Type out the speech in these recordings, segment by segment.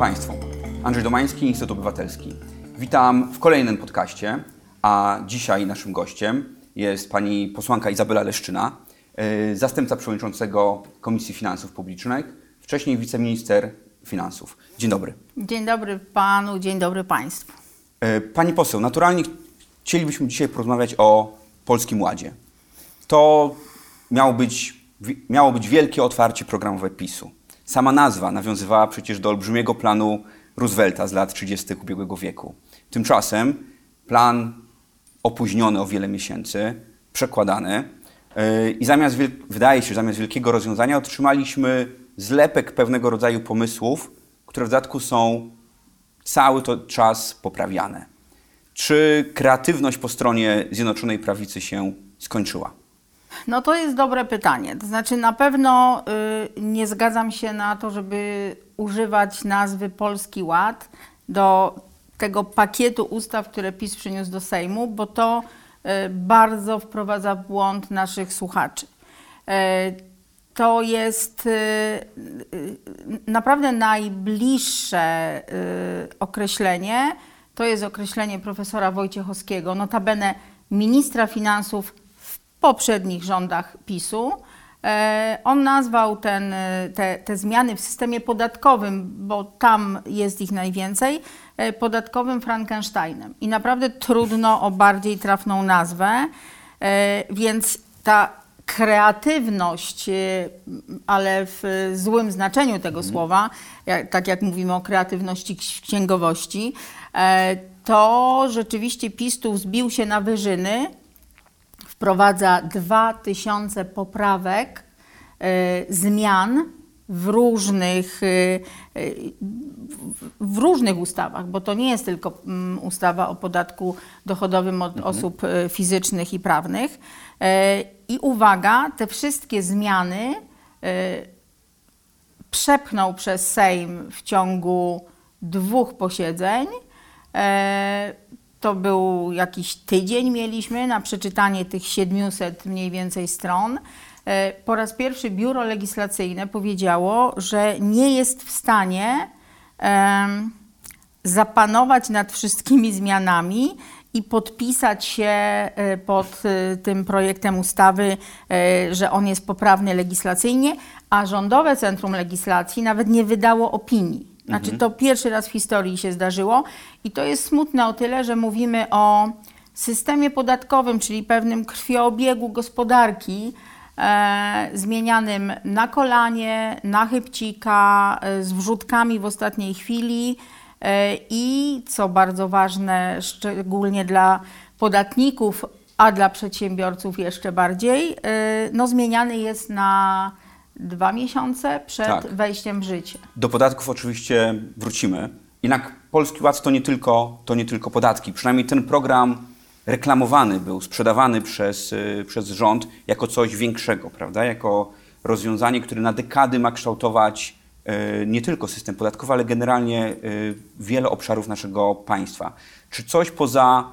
Państwu. Andrzej Domański, Instytut Obywatelski. Witam w kolejnym podcaście, a dzisiaj naszym gościem jest pani posłanka Izabela Leszczyna, y, zastępca przewodniczącego Komisji Finansów Publicznych, wcześniej wiceminister finansów. Dzień dobry. Dzień dobry panu, dzień dobry państwu. Y, Pani poseł, naturalnie chcielibyśmy dzisiaj porozmawiać o Polskim Ładzie. To miało być, miało być wielkie otwarcie programowe PiSu. Sama nazwa nawiązywała przecież do olbrzymiego planu Roosevelta z lat 30. ubiegłego wieku. Tymczasem plan opóźniony o wiele miesięcy, przekładany yy, i zamiast, wydaje się, zamiast wielkiego rozwiązania otrzymaliśmy zlepek pewnego rodzaju pomysłów, które w dodatku są cały to czas poprawiane. Czy kreatywność po stronie Zjednoczonej Prawicy się skończyła? No to jest dobre pytanie. To znaczy na pewno y, nie zgadzam się na to, żeby używać nazwy Polski Ład do tego pakietu ustaw, które PiS przyniósł do Sejmu, bo to y, bardzo wprowadza w błąd naszych słuchaczy. Y, to jest y, y, naprawdę najbliższe y, określenie. To jest określenie profesora Wojciechowskiego, notabene ministra finansów poprzednich rządach PiSu. E, On nazwał ten, e, te, te zmiany w systemie podatkowym, bo tam jest ich najwięcej, e, podatkowym Frankensteinem. I naprawdę trudno o bardziej trafną nazwę, więc ta kreatywność, ale w złym znaczeniu tego słowa, jak, tak jak mówimy o kreatywności ks- księgowości, to rzeczywiście PiS tu wzbił się na wyżyny, wprowadza 2000 poprawek, e, zmian w różnych, e, w różnych ustawach, bo to nie jest tylko mm, ustawa o podatku dochodowym od osób e, fizycznych i prawnych. I uwaga, te wszystkie zmiany przepchnął przez Sejm w ciągu dwóch posiedzeń. To był jakiś tydzień mieliśmy na przeczytanie tych 700 mniej więcej stron. E, Po raz pierwszy biuro legislacyjne powiedziało, że nie jest w stanie em, zapanować nad wszystkimi zmianami i podpisać się e, pod e, tym projektem ustawy, że on jest poprawny legislacyjnie, a Rządowe Centrum Legislacji nawet nie wydało opinii. Znaczy to pierwszy raz w historii się zdarzyło i to jest smutne o tyle, że mówimy o systemie podatkowym, czyli pewnym krwioobiegu gospodarki, e, zmienianym na kolanie, na chybcika, e, z wrzutkami w ostatniej chwili e, i co bardzo ważne, szczególnie dla podatników, a dla przedsiębiorców jeszcze bardziej, e, no zmieniany jest na dwa miesiące przed Tak. wejściem w życie. Do podatków oczywiście wrócimy. Jednak Polski Ład to nie tylko, to nie tylko podatki. Przynajmniej ten program reklamowany był, sprzedawany przez, y, przez rząd jako coś większego, prawda? Jako rozwiązanie, które na dekady ma kształtować y, nie tylko system podatkowy, ale generalnie y, wiele obszarów naszego państwa. Czy coś poza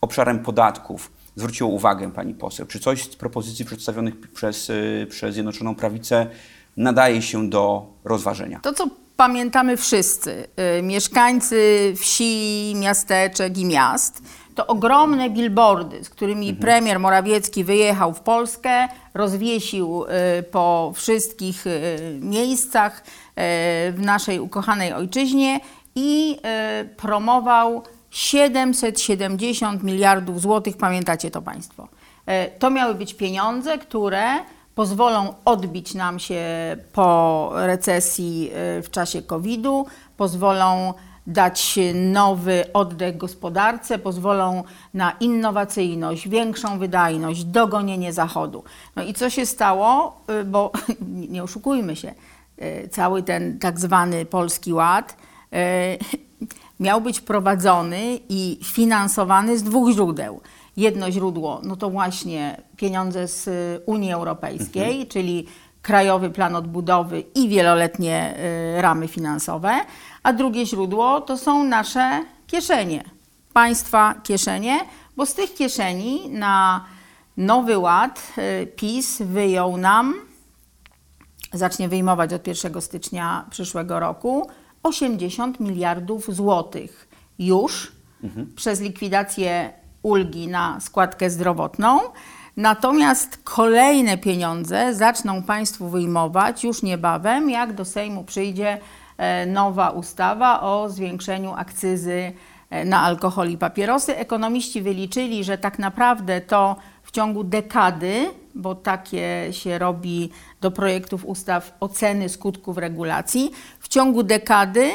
obszarem podatków zwróciło uwagę pani poseł? Czy coś z propozycji przedstawionych przez, y, przez Zjednoczoną Prawicę nadaje się do rozważenia? To, co pamiętamy wszyscy, y, mieszkańcy wsi, miasteczek i miast, to ogromne billboardy, z którymi premier Morawiecki wyjechał w Polskę, rozwiesił y, po wszystkich miejscach w naszej ukochanej ojczyźnie i promował 770 miliardów złotych, pamiętacie to Państwo. E, To miały być pieniądze, które pozwolą odbić nam się po recesji e, w czasie COVID-u, pozwolą dać nowy oddech gospodarce, pozwolą na innowacyjność, większą wydajność, dogonienie Zachodu. No i co się stało? Y, Bo nie oszukujmy się, cały ten tak zwany Polski Ład miał być prowadzony i finansowany z dwóch źródeł. Jedno źródło, no to właśnie pieniądze z y, Unii Europejskiej, czyli Krajowy Plan Odbudowy i wieloletnie y, ramy finansowe, a drugie źródło to są nasze kieszenie, państwa kieszenie, bo z tych kieszeni na Nowy Ład y, PiS wyjął nam, zacznie wyjmować od 1 stycznia przyszłego roku, 80 miliardów złotych już przez likwidację ulgi na składkę zdrowotną. Natomiast kolejne pieniądze zaczną Państwu wyjmować już niebawem, jak do Sejmu przyjdzie e, nowa ustawa o zwiększeniu akcyzy e, na alkohol i papierosy. Ekonomiści wyliczyli, że tak naprawdę to w ciągu dekady, bo takie się robi do projektów ustaw oceny skutków regulacji, w ciągu dekady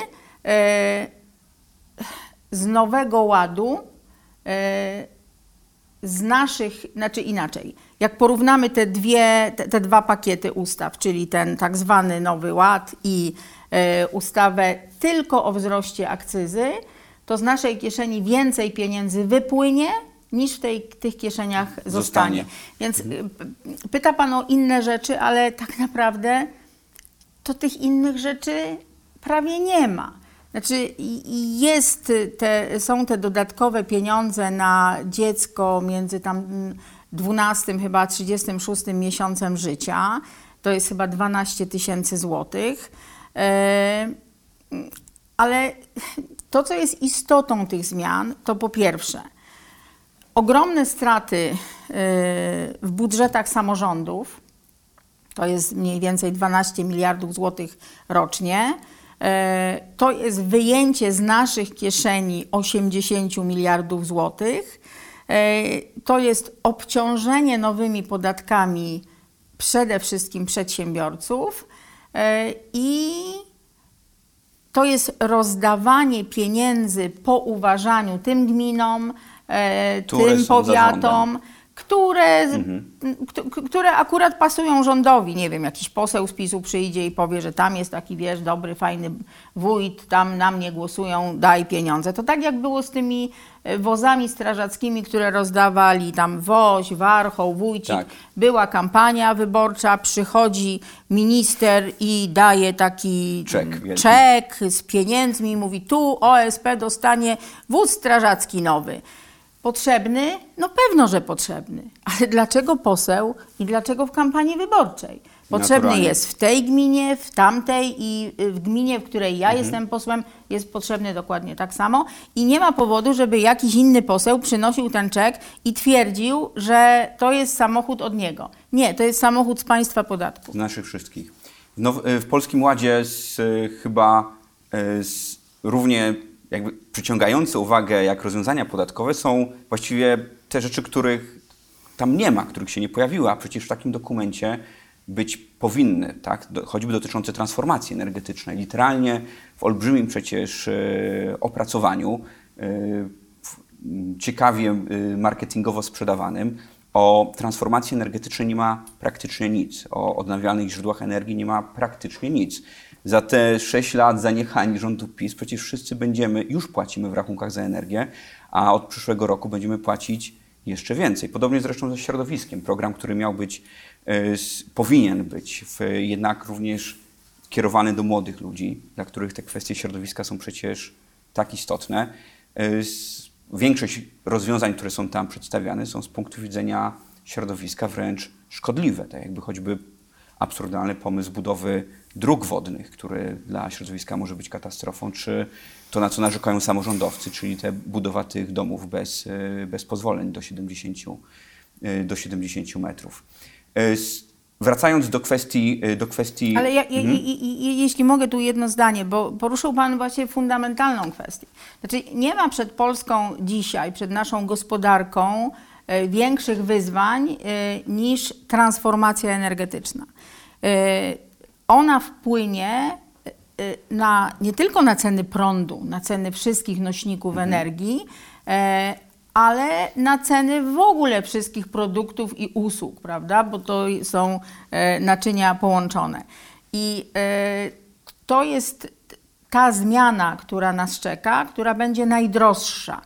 e, z nowego ładu e, z naszych, znaczy inaczej, jak porównamy te, dwie, te, te dwa pakiety ustaw, czyli ten tak zwany Nowy Ład i e, ustawę tylko o wzroście akcyzy, to z naszej kieszeni więcej pieniędzy wypłynie niż w tej, tych kieszeniach zostanie. Zostanie. Więc y, pyta Pan o inne rzeczy, ale tak naprawdę to tych innych rzeczy prawie nie ma. Znaczy jest te, są te dodatkowe pieniądze na dziecko między tam mm, 12 chyba 36 miesiącem życia. To jest chyba 12 tysięcy złotych. E, ale to, co jest istotą tych zmian, to po pierwsze, ogromne straty y, w budżetach samorządów, to jest mniej więcej 12 miliardów złotych rocznie. E, To jest wyjęcie z naszych kieszeni 80 miliardów złotych. E, To jest obciążenie nowymi podatkami przede wszystkim przedsiębiorców i to jest rozdawanie pieniędzy po uważaniu tym gminom, Które tym powiatom, które, k- które akurat pasują rządowi. Nie wiem, jakiś poseł z PiSu przyjdzie i powie, że tam jest taki, wiesz, dobry, fajny wójt, tam na mnie głosują, daj pieniądze. To tak jak było z tymi e, wozami strażackimi, które rozdawali tam woź, warchoł, wójcik. Tak. Była kampania wyborcza, przychodzi minister i daje taki Czek wielki. czek z pieniędzmi mówi tu OSP dostanie wóz strażacki nowy. Potrzebny? No pewno, że potrzebny. Ale dlaczego poseł i dlaczego w kampanii wyborczej? Potrzebny Naturalnie. jest w tej gminie, w tamtej i y, w gminie, w której ja Mhm. jestem posłem, jest potrzebny dokładnie tak samo. I nie ma powodu, żeby jakiś inny poseł przynosił ten czek i twierdził, że to jest samochód od niego. Nie, to jest samochód z państwa podatku. Z naszych wszystkich. W, now, w Polskim Ładzie z, y, chyba z, równie jakby przyciągające uwagę jak rozwiązania podatkowe są właściwie te rzeczy, których tam nie ma, których się nie pojawiły, a przecież w takim dokumencie być powinny, tak? Choćby dotyczące transformacji energetycznej. Literalnie w olbrzymim przecież y, opracowaniu, m, ciekawie y, marketingowo sprzedawanym, o transformacji energetycznej nie ma praktycznie nic. O odnawialnych źródłach energii nie ma praktycznie nic. Za te 6 lat zaniechań rządu PiS przecież wszyscy będziemy, już płacimy w rachunkach za energię, a od przyszłego roku będziemy płacić jeszcze więcej. Podobnie zresztą ze środowiskiem. Program, który miał być, s- powinien być w, jednak również kierowany do młodych ludzi, dla których te kwestie środowiska są przecież tak istotne. Większość rozwiązań, które są tam przedstawiane, są z punktu widzenia środowiska wręcz szkodliwe. Tak jakby choćby absurdalny pomysł budowy dróg wodnych, który dla środowiska może być katastrofą, czy to, na co narzekają samorządowcy, czyli te budowa tych domów bez, y, bez pozwoleń do 70, y, do 70 metrów. S- Wracając do kwestii, y, do kwestii Ale ja, i- jeśli mogę tu jedno zdanie, bo poruszył Pan właśnie fundamentalną kwestię. Znaczy nie ma przed Polską dzisiaj, przed naszą gospodarką e, większych wyzwań e, niż transformacja energetyczna. Ona wpłynie na, nie tylko na ceny prądu, na ceny wszystkich nośników energii, e, ale na ceny w ogóle wszystkich produktów i usług, prawda? Bo to są e, naczynia połączone. I e, to jest ta zmiana, która nas czeka, która będzie najdroższa.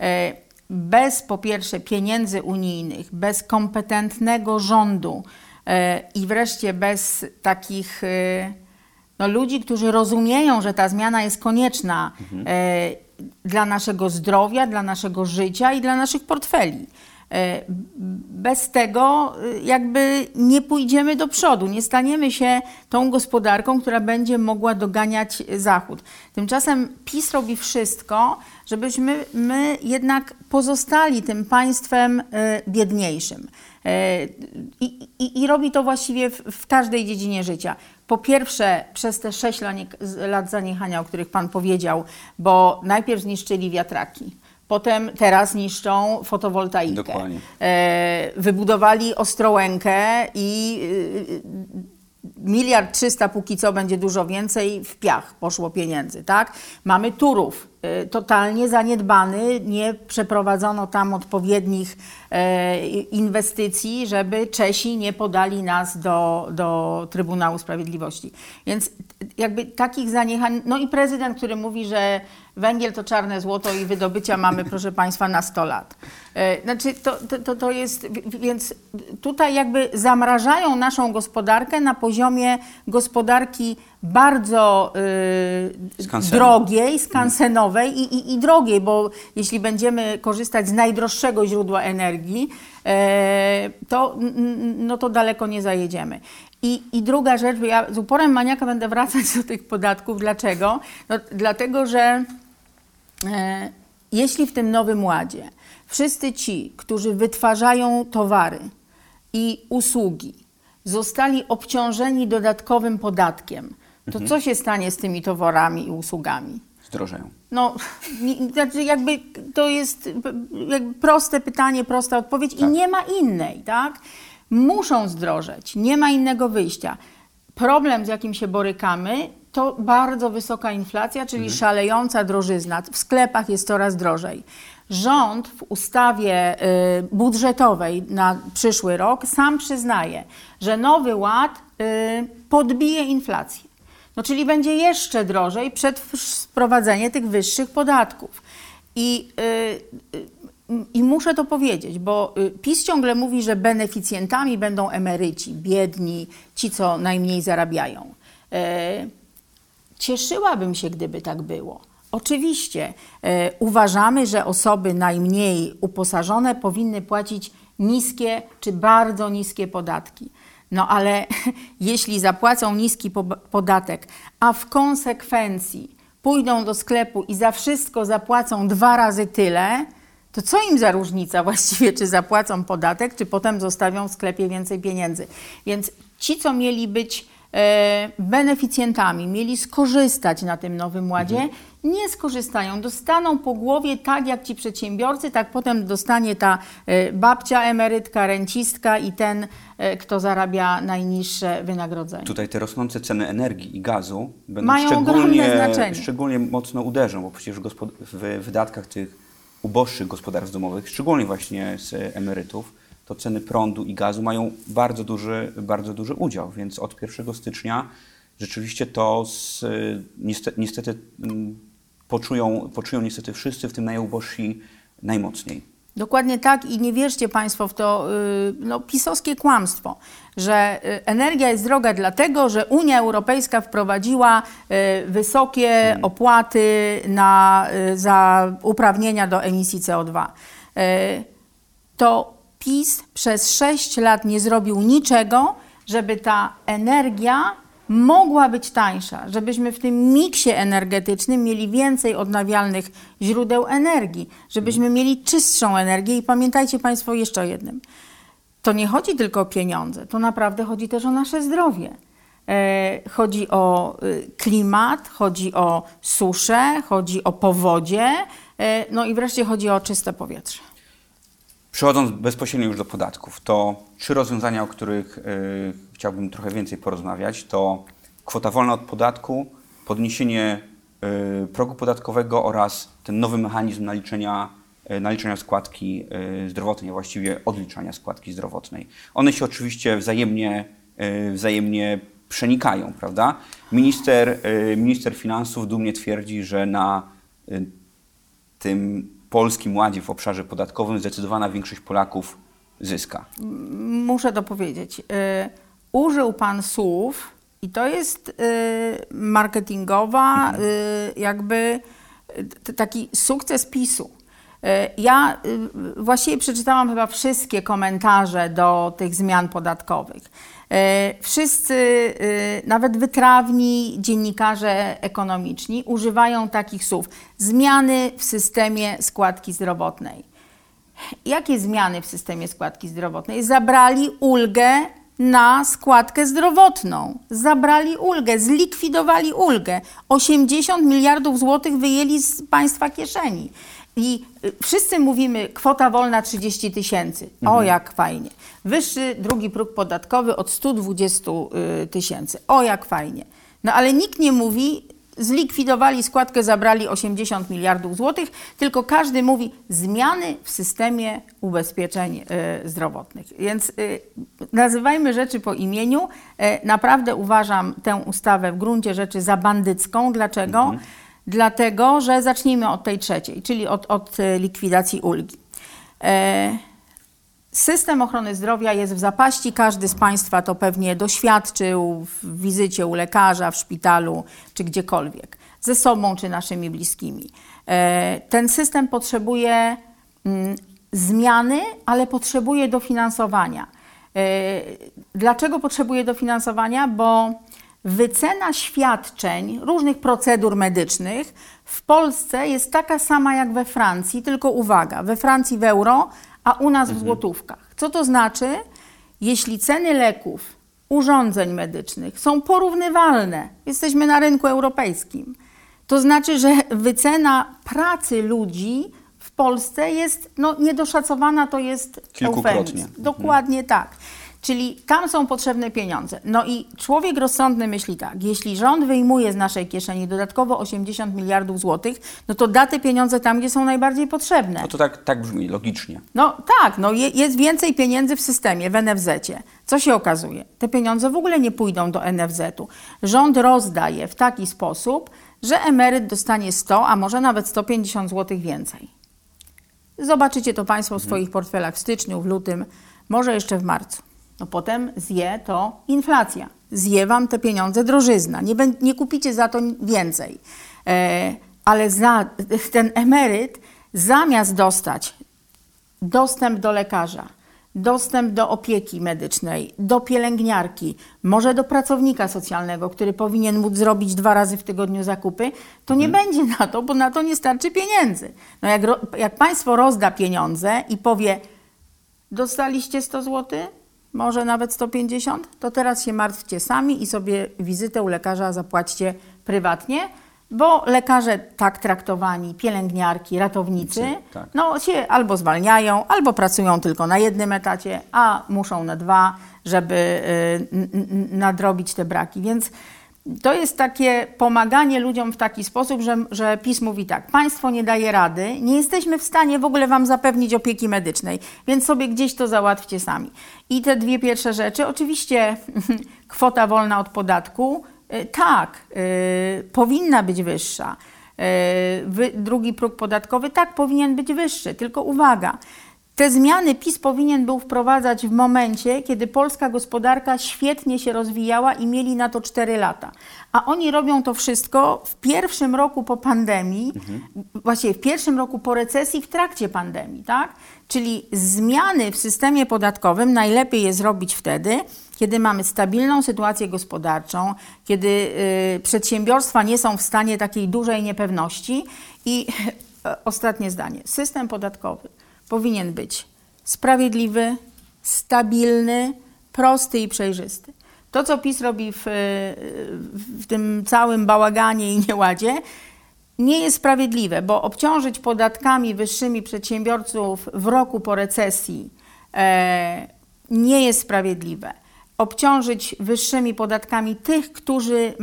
E, Bez po pierwsze pieniędzy unijnych, bez kompetentnego rządu i wreszcie bez takich no, ludzi, którzy rozumieją, że ta zmiana jest konieczna e, dla naszego zdrowia, dla naszego życia i dla naszych portfeli. E, Bez tego y, jakby nie pójdziemy do przodu, nie staniemy się tą gospodarką, która będzie mogła doganiać Zachód. Tymczasem PiS robi wszystko, żebyśmy my jednak pozostali tym państwem e, biedniejszym. E, I, i, I robi to właściwie w, w każdej dziedzinie życia. Po pierwsze, przez te 6 lat zaniechania, o których Pan powiedział, bo najpierw zniszczyli wiatraki. Potem teraz niszczą fotowoltaikę. Dokładnie. E, wybudowali Ostrołękę i y, miliard trzysta póki co będzie dużo więcej, w piach poszło pieniędzy, tak? Mamy Turów, y, totalnie zaniedbany, nie przeprowadzono tam odpowiednich e, inwestycji, żeby Czesi nie podali nas do, do Trybunału Sprawiedliwości. Więc jakby takich zaniechań, no i prezydent, który mówi, że węgiel to czarne złoto i wydobycia mamy, proszę Państwa, na 100 lat. E, Znaczy, to- to, to jest, więc tutaj jakby zamrażają naszą gospodarkę na poziomie gospodarki bardzo y, Skansenu. drogiej, skansenowej i, i, i drogiej, bo jeśli będziemy korzystać z najdroższego źródła energii, e, to, no to daleko nie zajedziemy. I, I druga rzecz, ja z uporem maniaka będę wracać do tych podatków. Dlaczego? No, dlatego, że E, jeśli w tym nowym ładzie wszyscy ci, którzy wytwarzają towary i usługi, zostali obciążeni dodatkowym podatkiem, to co się stanie z tymi towarami i usługami? Zdrożeją. No, znaczy jakby to jest jakby proste pytanie, prosta odpowiedź i Tak. nie ma innej, tak? Muszą zdrożeć, nie ma innego wyjścia. Problem, z jakim się borykamy, to bardzo wysoka inflacja, czyli szalejąca drożyzna. W sklepach jest coraz drożej. Rząd w ustawie y, budżetowej na przyszły rok sam przyznaje, że nowy ład y, podbije inflację. No, czyli będzie jeszcze drożej przed wprowadzeniem tych wyższych podatków. I, y, y, I muszę to powiedzieć, bo y, PiS ciągle mówi, że beneficjentami będą emeryci, biedni, ci, co najmniej zarabiają. Y, Cieszyłabym się, gdyby tak było. Oczywiście e, uważamy, że osoby najmniej uposażone powinny płacić niskie czy bardzo niskie podatki. No ale jeśli zapłacą niski po- podatek, a w konsekwencji pójdą do sklepu i za wszystko zapłacą dwa razy tyle, to co im za różnica właściwie, czy zapłacą podatek, czy potem zostawią w sklepie więcej pieniędzy. Więc ci, co mieli być e, beneficjentami, mieli skorzystać na tym nowym ładzie, nie skorzystają. Dostaną po głowie tak jak ci przedsiębiorcy, tak potem dostanie ta e, babcia, emerytka, rencistka i ten, e, kto zarabia najniższe wynagrodzenie. Tutaj te rosnące ceny energii i gazu będą Mają szczególnie, szczególnie mocno uderzą, bo przecież w wydatkach tych uboższych gospodarstw domowych, szczególnie właśnie z emerytów, to ceny prądu i gazu mają bardzo duży, bardzo duży udział, więc od 1 stycznia rzeczywiście to z, niestety, niestety mm, poczują, poczują niestety wszyscy, w tym najubożsi, najmocniej. Dokładnie tak i nie wierzcie Państwo w to y, no, pisowskie kłamstwo, że y, energia jest droga dlatego, że Unia Europejska wprowadziła y, wysokie opłaty na, za uprawnienia do emisji CO2. Y, To PiS przez 6 lat nie zrobił niczego, żeby ta energia mogła być tańsza, żebyśmy w tym miksie energetycznym mieli więcej odnawialnych źródeł energii, żebyśmy mieli czystszą energię i pamiętajcie Państwo jeszcze o jednym. To nie chodzi tylko o pieniądze, to naprawdę chodzi też o nasze zdrowie. E, Chodzi o y, klimat, chodzi o suszę, chodzi o powodzie, e, no i wreszcie chodzi o czyste powietrze. Przechodząc bezpośrednio już do podatków, to trzy rozwiązania, o których y, chciałbym trochę więcej porozmawiać, to kwota wolna od podatku, podniesienie y, progu podatkowego oraz ten nowy mechanizm naliczenia, y, naliczenia składki y, zdrowotnej, a właściwie odliczania składki zdrowotnej. One się oczywiście wzajemnie, wzajemnie przenikają, prawda? Minister, minister finansów dumnie twierdzi, że na tym polskim ładzie w obszarze podatkowym zdecydowana większość Polaków zyska. muszę to powiedzieć. Y, użył Pan słów i to jest y, marketingowa, y, jakby y, taki sukces PiSu. E, Ja y, właściwie przeczytałam chyba wszystkie komentarze do tych zmian podatkowych. Wszyscy, y, nawet wytrawni dziennikarze ekonomiczni, używają takich słów: zmiany w systemie składki zdrowotnej. Jakie zmiany w systemie składki zdrowotnej? Zabrali ulgę na składkę zdrowotną. Zabrali ulgę, zlikwidowali ulgę. 80 miliardów złotych wyjęli z państwa kieszeni. I y, wszyscy mówimy, kwota wolna 30 tysięcy. O, jak fajnie. Wyższy drugi próg podatkowy od 120 y, tysięcy. O, jak fajnie. No ale nikt nie mówi, zlikwidowali składkę, zabrali 80 miliardów złotych, tylko każdy mówi zmiany w systemie ubezpieczeń y, zdrowotnych. Więc y, nazywajmy rzeczy po imieniu. E, naprawdę uważam tę ustawę w gruncie rzeczy za bandycką. Dlaczego? Dlatego, że zacznijmy od tej trzeciej, czyli od, od likwidacji ulgi. E, System ochrony zdrowia jest w zapaści. Każdy z Państwa to pewnie doświadczył w wizycie u lekarza, w szpitalu czy gdziekolwiek, ze sobą czy naszymi bliskimi. E, Ten system potrzebuje mm, zmiany, ale potrzebuje dofinansowania. E, Dlaczego potrzebuje dofinansowania? Bo wycena świadczeń, różnych procedur medycznych w Polsce jest taka sama jak we Francji, tylko uwaga, we Francji w euro, a u nas w złotówkach. Co to znaczy? Jeśli ceny leków, urządzeń medycznych są porównywalne, jesteśmy na rynku europejskim, to znaczy, że wycena pracy ludzi w Polsce jest no, niedoszacowana, to jest Kilkukrotnie. eufemizm. Dokładnie tak. Czyli tam są potrzebne pieniądze. No i człowiek rozsądny myśli tak, jeśli rząd wyjmuje z naszej kieszeni dodatkowo 80 miliardów złotych, no to da te pieniądze tam, gdzie są najbardziej potrzebne. No to tak, tak brzmi, logicznie. No tak, no je, jest więcej pieniędzy w systemie, w NFZ-cie. Co się okazuje? Te pieniądze w ogóle nie pójdą do NFZ-u. Rząd rozdaje w taki sposób, że emeryt dostanie 100, a może nawet 150 zł więcej. Zobaczycie to Państwo w swoich portfelach w styczniu, w lutym, może jeszcze w marcu. No potem zje to inflacja. Zje Wam te pieniądze drożyzna. Nie, nie kupicie za to więcej. E, ale za, ten emeryt zamiast dostać dostęp do lekarza, dostęp do opieki medycznej, do pielęgniarki, może do pracownika socjalnego, który powinien móc zrobić dwa razy w tygodniu zakupy, to nie będzie na to, bo na to nie starczy pieniędzy. No jak, jak państwo rozda pieniądze i powie, dostaliście 100 zł, może nawet 150, to teraz się martwcie sami i sobie wizytę u lekarza zapłaćcie prywatnie, bo lekarze tak traktowani, pielęgniarki, ratownicy, Tak. no się albo zwalniają, albo pracują tylko na jednym etacie, a muszą na dwa, żeby y, nadrobić te braki. Więc to jest takie pomaganie ludziom w taki sposób, że, że PiS mówi tak, państwo nie daje rady, nie jesteśmy w stanie w ogóle wam zapewnić opieki medycznej, więc sobie gdzieś to załatwcie sami. I te dwie pierwsze rzeczy, oczywiście kwota wolna od podatku, y, tak, y, powinna być wyższa. Y, wy- drugi próg podatkowy, tak, powinien być wyższy, tylko uwaga, te zmiany PiS powinien był wprowadzać w momencie, kiedy polska gospodarka świetnie się rozwijała i mieli na to 4 lata. A oni robią to wszystko w pierwszym roku po pandemii, właściwie w pierwszym roku po recesji, w trakcie pandemii, tak? Czyli zmiany w systemie podatkowym najlepiej je zrobić wtedy, kiedy mamy stabilną sytuację gospodarczą, kiedy y, przedsiębiorstwa nie są w stanie takiej dużej niepewności. I ostatnie zdanie. System podatkowy powinien być sprawiedliwy, stabilny, prosty i przejrzysty. To, co PiS robi w, w tym całym bałaganie i nieładzie, nie jest sprawiedliwe, bo obciążyć podatkami wyższymi przedsiębiorców w roku po recesji e, nie jest sprawiedliwe. Obciążyć wyższymi podatkami tych, którzy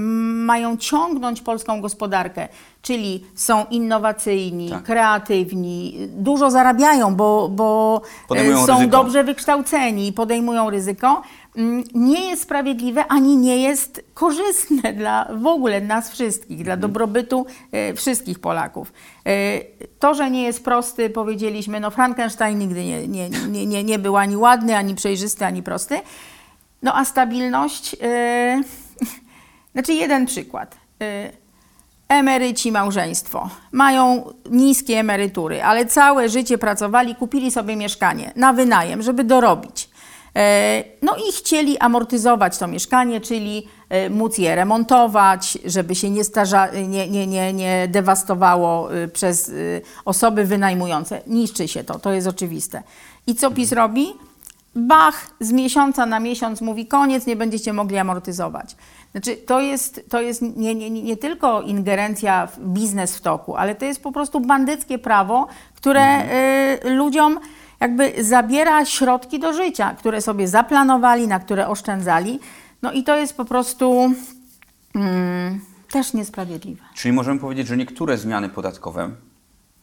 mają ciągnąć polską gospodarkę, czyli są innowacyjni, Tak. kreatywni, dużo zarabiają, bo, bo e, Podejmują są ryzyko. dobrze wykształceni i podejmują ryzyko, mm, nie jest sprawiedliwe ani nie jest korzystne dla w ogóle nas wszystkich, dla dobrobytu e, wszystkich Polaków. E, To, że nie jest prosty, powiedzieliśmy, no Frankenstein nigdy nie, nie, nie, nie, nie był ani ładny, ani przejrzysty, ani prosty. No a stabilność, e, znaczy jeden przykład. E, emeryci, małżeństwo mają niskie emerytury, ale całe życie pracowali, kupili sobie mieszkanie na wynajem, żeby dorobić. E, No i chcieli amortyzować to mieszkanie, czyli e, móc je remontować, żeby się nie, starza, nie, nie, nie, nie dewastowało e, przez osoby wynajmujące. Niszczy się to, to jest oczywiste. I co PiS robi? Bach, z miesiąca na miesiąc mówi koniec, nie będziecie mogli amortyzować. Znaczy, to jest, to jest nie, nie, nie tylko ingerencja w biznes w toku, ale to jest po prostu bandyckie prawo, które y, ludziom jakby zabiera środki do życia, które sobie zaplanowali, na które oszczędzali. No i to jest po prostu mm, też niesprawiedliwe. Czyli możemy powiedzieć, że niektóre zmiany podatkowe,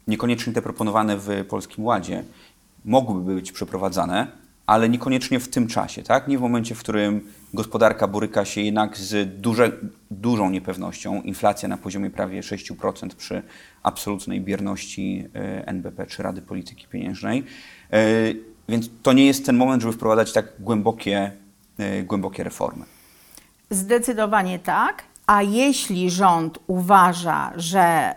niekoniecznie te proponowane w Polskim Ładzie, mogłyby być przeprowadzane, ale niekoniecznie w tym czasie, tak? Nie w momencie, w którym gospodarka boryka się jednak z duże, dużą niepewnością. Inflacja na poziomie prawie 6% przy absolutnej bierności e, NBP czy Rady Polityki Pieniężnej. E, Więc to nie jest ten moment, żeby wprowadzać tak głębokie, e, głębokie reformy. Zdecydowanie tak. A jeśli rząd uważa, że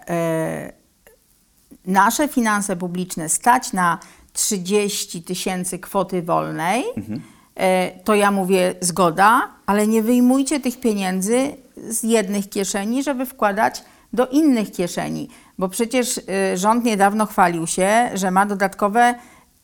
nasze finanse publiczne stać na 30 tysięcy kwoty wolnej, y, to ja mówię zgoda, ale nie wyjmujcie tych pieniędzy z jednych kieszeni, żeby wkładać do innych kieszeni. Bo przecież y, rząd niedawno chwalił się, że ma dodatkowe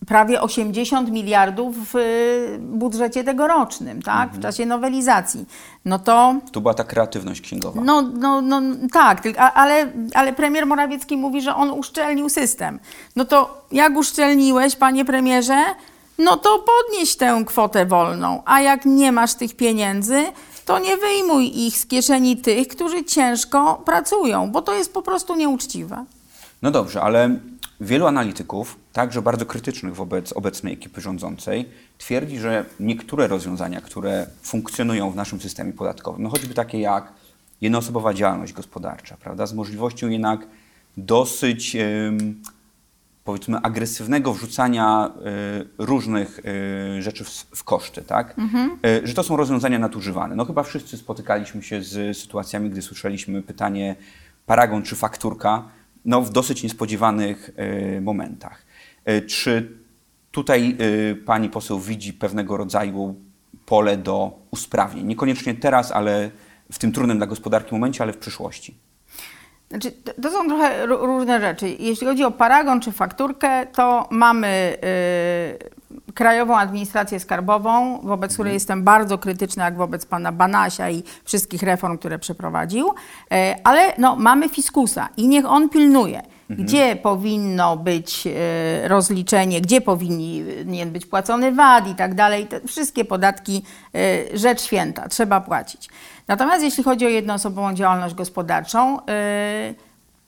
prawie 80 miliardów w y, budżecie tegorocznym, tak? w czasie nowelizacji. No to Tu była ta kreatywność księgowa. no, no, no tak, ale, ale premier Morawiecki mówi, że on uszczelnił system. No to jak uszczelniłeś, panie premierze, no to podnieś tę kwotę wolną, a jak nie masz tych pieniędzy, to nie wyjmuj ich z kieszeni tych, którzy ciężko pracują, bo to jest po prostu nieuczciwe. No dobrze, ale wielu analityków, także bardzo krytycznych wobec obecnej ekipy rządzącej, twierdzi, że niektóre rozwiązania, które funkcjonują w naszym systemie podatkowym, no choćby takie jak jednoosobowa działalność gospodarcza, prawda, z możliwością jednak dosyć powiedzmy agresywnego wrzucania y, różnych y, rzeczy w, w koszty, tak? Y, że to są rozwiązania nadużywane. No chyba wszyscy spotykaliśmy się z sytuacjami, gdy słyszeliśmy pytanie paragon czy fakturka, no w dosyć niespodziewanych momentach. Y, czy tutaj y, pani poseł widzi pewnego rodzaju pole do usprawnień? Niekoniecznie teraz, ale w tym trudnym dla gospodarki momencie, ale w przyszłości. Znaczy, to, są trochę ró- różne rzeczy. Jeśli chodzi o paragon czy fakturkę, to mamy y, Krajową Administrację Skarbową, wobec której jestem bardzo krytyczna, jak wobec pana Banasia i wszystkich reform, które przeprowadził, y, ale no, mamy fiskusa i niech on pilnuje. Gdzie powinno być y, rozliczenie, gdzie powinien być płacony VAT i tak dalej. Te wszystkie podatki, y, rzecz święta, trzeba płacić. Natomiast jeśli chodzi o jednoosobową działalność gospodarczą, y,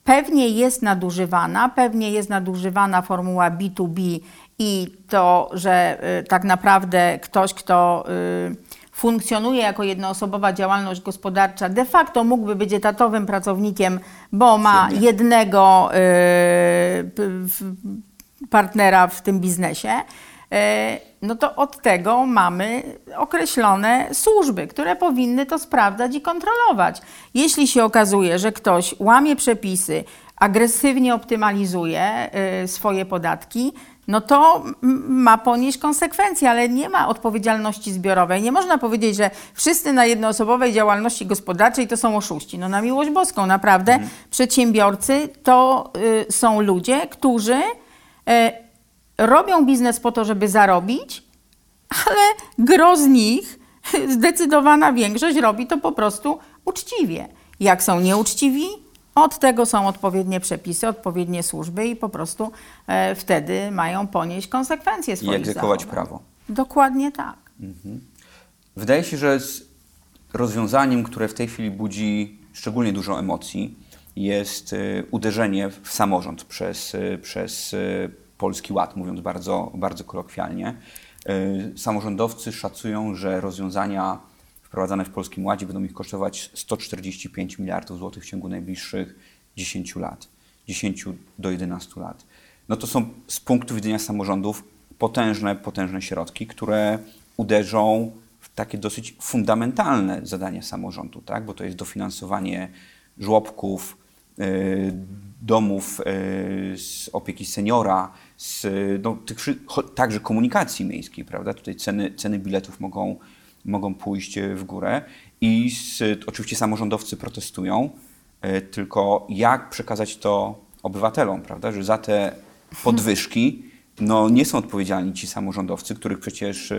pewnie jest nadużywana, pewnie jest nadużywana formuła B2B i to, że tak naprawdę ktoś, kto funkcjonuje jako jednoosobowa działalność gospodarcza, de facto mógłby być etatowym pracownikiem, bo ma jednego y, partnera w tym biznesie. E, no to od tego mamy określone służby, które powinny to sprawdzać i kontrolować. Jeśli się okazuje, że ktoś łamie przepisy, agresywnie optymalizuje e, swoje podatki, no to ma ponieść konsekwencje, ale nie ma odpowiedzialności zbiorowej. Nie można powiedzieć, że wszyscy na jednoosobowej działalności gospodarczej to są oszuści. No na miłość boską, naprawdę. Przedsiębiorcy to y, są ludzie, którzy e, robią biznes po to, żeby zarobić, ale gro z nich, zdecydowana większość, robi to po prostu uczciwie. Jak są nieuczciwi, od tego są odpowiednie przepisy, odpowiednie służby i po prostu e, wtedy mają ponieść konsekwencje I swoich egzekwować zachowań. prawo. Dokładnie tak. Wydaje się, że z rozwiązaniem, które w tej chwili budzi szczególnie dużo emocji, jest y, uderzenie w samorząd przez, y, przez y, Polski Ład, mówiąc bardzo, bardzo kolokwialnie. Samorządowcy szacują, że rozwiązania wprowadzane w Polskim Ładzie będą ich kosztować 145 miliardów złotych w ciągu najbliższych 10 lat, 10 do 11 lat. No to są z punktu widzenia samorządów potężne, potężne środki, które uderzą w takie dosyć fundamentalne zadania samorządu, tak? bo to jest dofinansowanie żłobków, domów z opieki seniora, z no, tych, także komunikacji miejskiej, prawda? Tutaj ceny, ceny biletów mogą, mogą pójść w górę i z, oczywiście samorządowcy protestują, tylko jak przekazać to obywatelom, prawda? Że za te podwyżki no, nie są odpowiedzialni ci samorządowcy, których przecież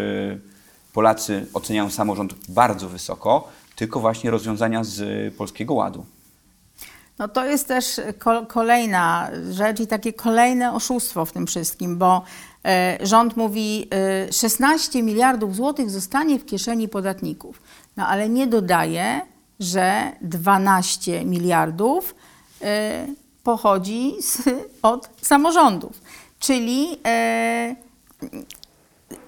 Polacy oceniają samorząd bardzo wysoko, tylko właśnie rozwiązania z Polskiego Ładu. No to jest też kolejna rzecz i takie kolejne oszustwo w tym wszystkim, bo e, rząd mówi 16 e, miliardów złotych zostanie w kieszeni podatników, no ale nie dodaje, że 12 miliardów e, pochodzi z, od samorządów. Czyli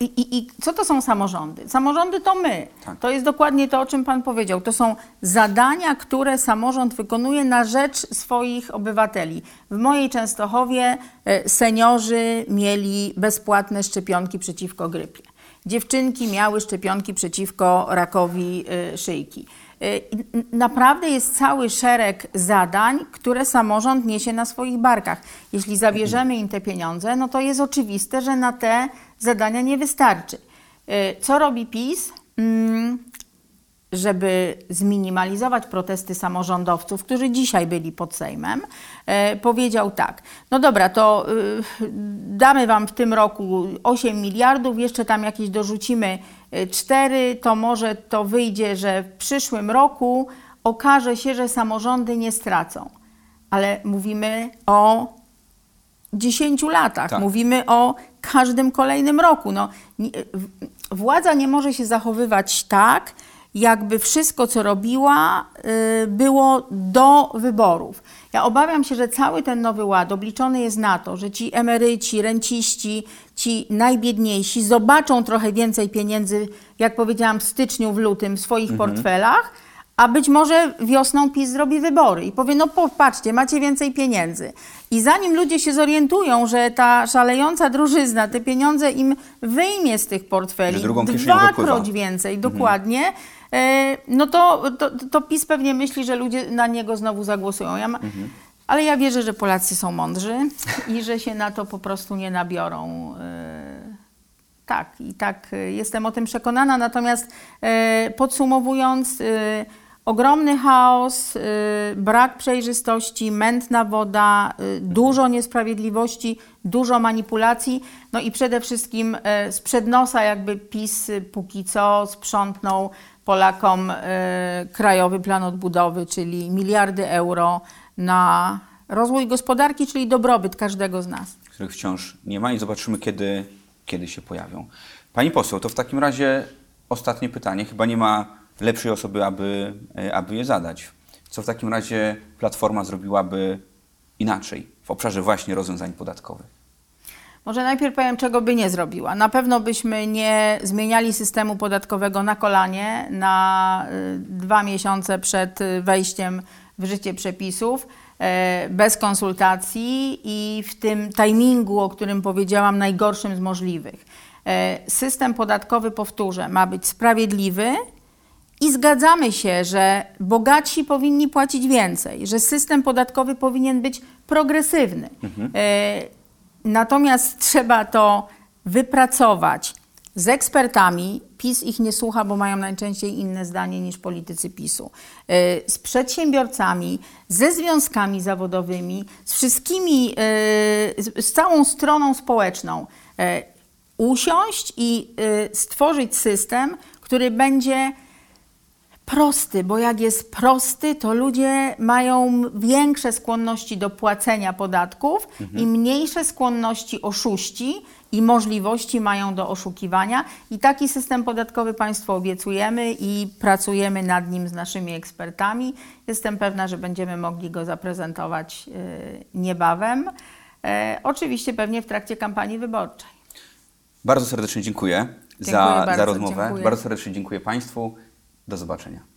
i, i, I, co to są samorządy? Samorządy to my. Tak. To jest dokładnie to, o czym Pan powiedział. To są zadania, które samorząd wykonuje na rzecz swoich obywateli. W mojej Częstochowie e, seniorzy mieli bezpłatne szczepionki przeciwko grypie. Dziewczynki miały szczepionki przeciwko rakowi e, szyjki. E, naprawdę jest cały szereg zadań, które samorząd niesie na swoich barkach. Jeśli zabierzemy im te pieniądze, no to jest oczywiste, że na te zadania nie wystarczy. Y, co robi PiS? Mm, żeby zminimalizować protesty samorządowców, którzy dzisiaj byli pod Sejmem, y, powiedział tak: No dobra, to y, damy Wam w tym roku 8 miliardów, jeszcze tam jakieś dorzucimy 4, to może to wyjdzie, że w przyszłym roku okaże się, że samorządy nie stracą. Ale mówimy o 10 latach, tak. mówimy o każdym kolejnym roku. No, władza nie może się zachowywać tak, jakby wszystko, co robiła, y, było do wyborów. Ja obawiam się, że cały ten nowy ład obliczony jest na to, że ci emeryci, renciści, ci najbiedniejsi zobaczą trochę więcej pieniędzy, jak powiedziałam, w styczniu, w lutym w swoich mhm. portfelach a być może wiosną PiS zrobi wybory i powie, no popatrzcie, macie więcej pieniędzy. I zanim ludzie się zorientują, że ta szalejąca drużyzna te pieniądze im wyjmie z tych portfeli, dwakroć więcej, mhm. dokładnie, e, no to, to, to, PiS pewnie myśli, że ludzie na niego znowu zagłosują. Ja ma, mhm. Ale ja wierzę, że Polacy są mądrzy i że się na to po prostu nie nabiorą. E, tak, i tak e, jestem o tym przekonana. Natomiast podsumowując, Ogromny chaos, y, brak przejrzystości, mętna woda, y, dużo niesprawiedliwości, dużo manipulacji, no i przede wszystkim y, sprzed nosa jakby PiS póki co sprzątnął Polakom Krajowy Plan Odbudowy, czyli miliardy euro na rozwój gospodarki, czyli dobrobyt każdego z nas. Których wciąż nie ma i zobaczymy, kiedy, kiedy się pojawią. Pani poseł, to w takim razie ostatnie pytanie. Chyba nie ma lepszej osoby, aby, e, aby je zadać. Co w takim razie Platforma zrobiłaby inaczej w obszarze właśnie rozwiązań podatkowych? Może najpierw powiem, czego by nie zrobiła. Na pewno byśmy nie zmieniali systemu podatkowego na kolanie na e, dwa miesiące przed wejściem w życie przepisów, e, bez konsultacji i w tym timingu, o którym powiedziałam, najgorszym z możliwych. System podatkowy, powtórzę, ma być sprawiedliwy, i zgadzamy się, że bogatsi powinni płacić więcej, że system podatkowy powinien być progresywny. Mhm. E, natomiast trzeba to wypracować z ekspertami. PiS ich nie słucha, bo mają najczęściej inne zdanie niż politycy PiSu. E, z przedsiębiorcami, ze związkami zawodowymi, z wszystkimi, e, z całą stroną społeczną. Usiąść i stworzyć system, który będzie prosty, bo jak jest prosty, to ludzie mają większe skłonności do płacenia podatków mhm. i mniejsze skłonności oszuści i możliwości mają do oszukiwania. I taki system podatkowy Państwu obiecujemy i pracujemy nad nim z naszymi ekspertami. Jestem pewna, że będziemy mogli go zaprezentować y, niebawem. E, oczywiście pewnie w trakcie kampanii wyborczej. Bardzo serdecznie dziękuję, dziękuję za, bardzo, za rozmowę. Dziękuję. Bardzo serdecznie dziękuję Państwu. Do zobaczenia.